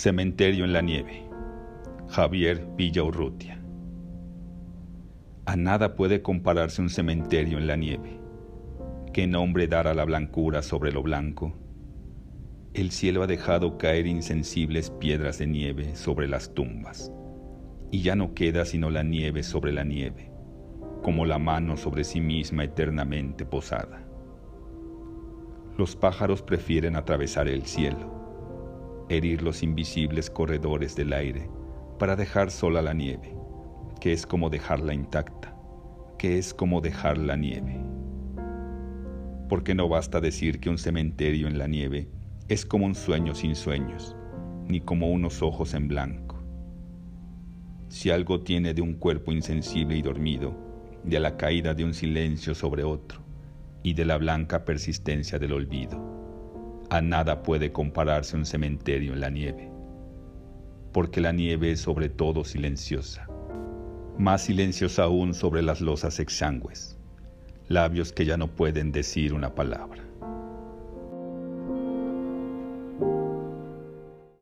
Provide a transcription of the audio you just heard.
Cementerio en la nieve. Javier Villaurrutia. A nada puede compararse un cementerio en la nieve. ¿Qué nombre dar a la blancura sobre lo blanco? El cielo ha dejado caer insensibles piedras de nieve sobre las tumbas, y ya no queda sino la nieve sobre la nieve, como la mano sobre sí misma eternamente posada. Los pájaros prefieren atravesar el cielo herir los invisibles corredores del aire para dejar sola la nieve, que es como dejarla intacta, que es como dejar la nieve. Porque no basta decir que un cementerio en la nieve es como un sueño sin sueños, ni como unos ojos en blanco. Si algo tiene de un cuerpo insensible y dormido, de la caída de un silencio sobre otro, y de la blanca persistencia del olvido, a nada puede compararse un cementerio en la nieve, porque la nieve es sobre todo silenciosa, más silenciosa aún sobre las losas exangües, labios que ya no pueden decir una palabra.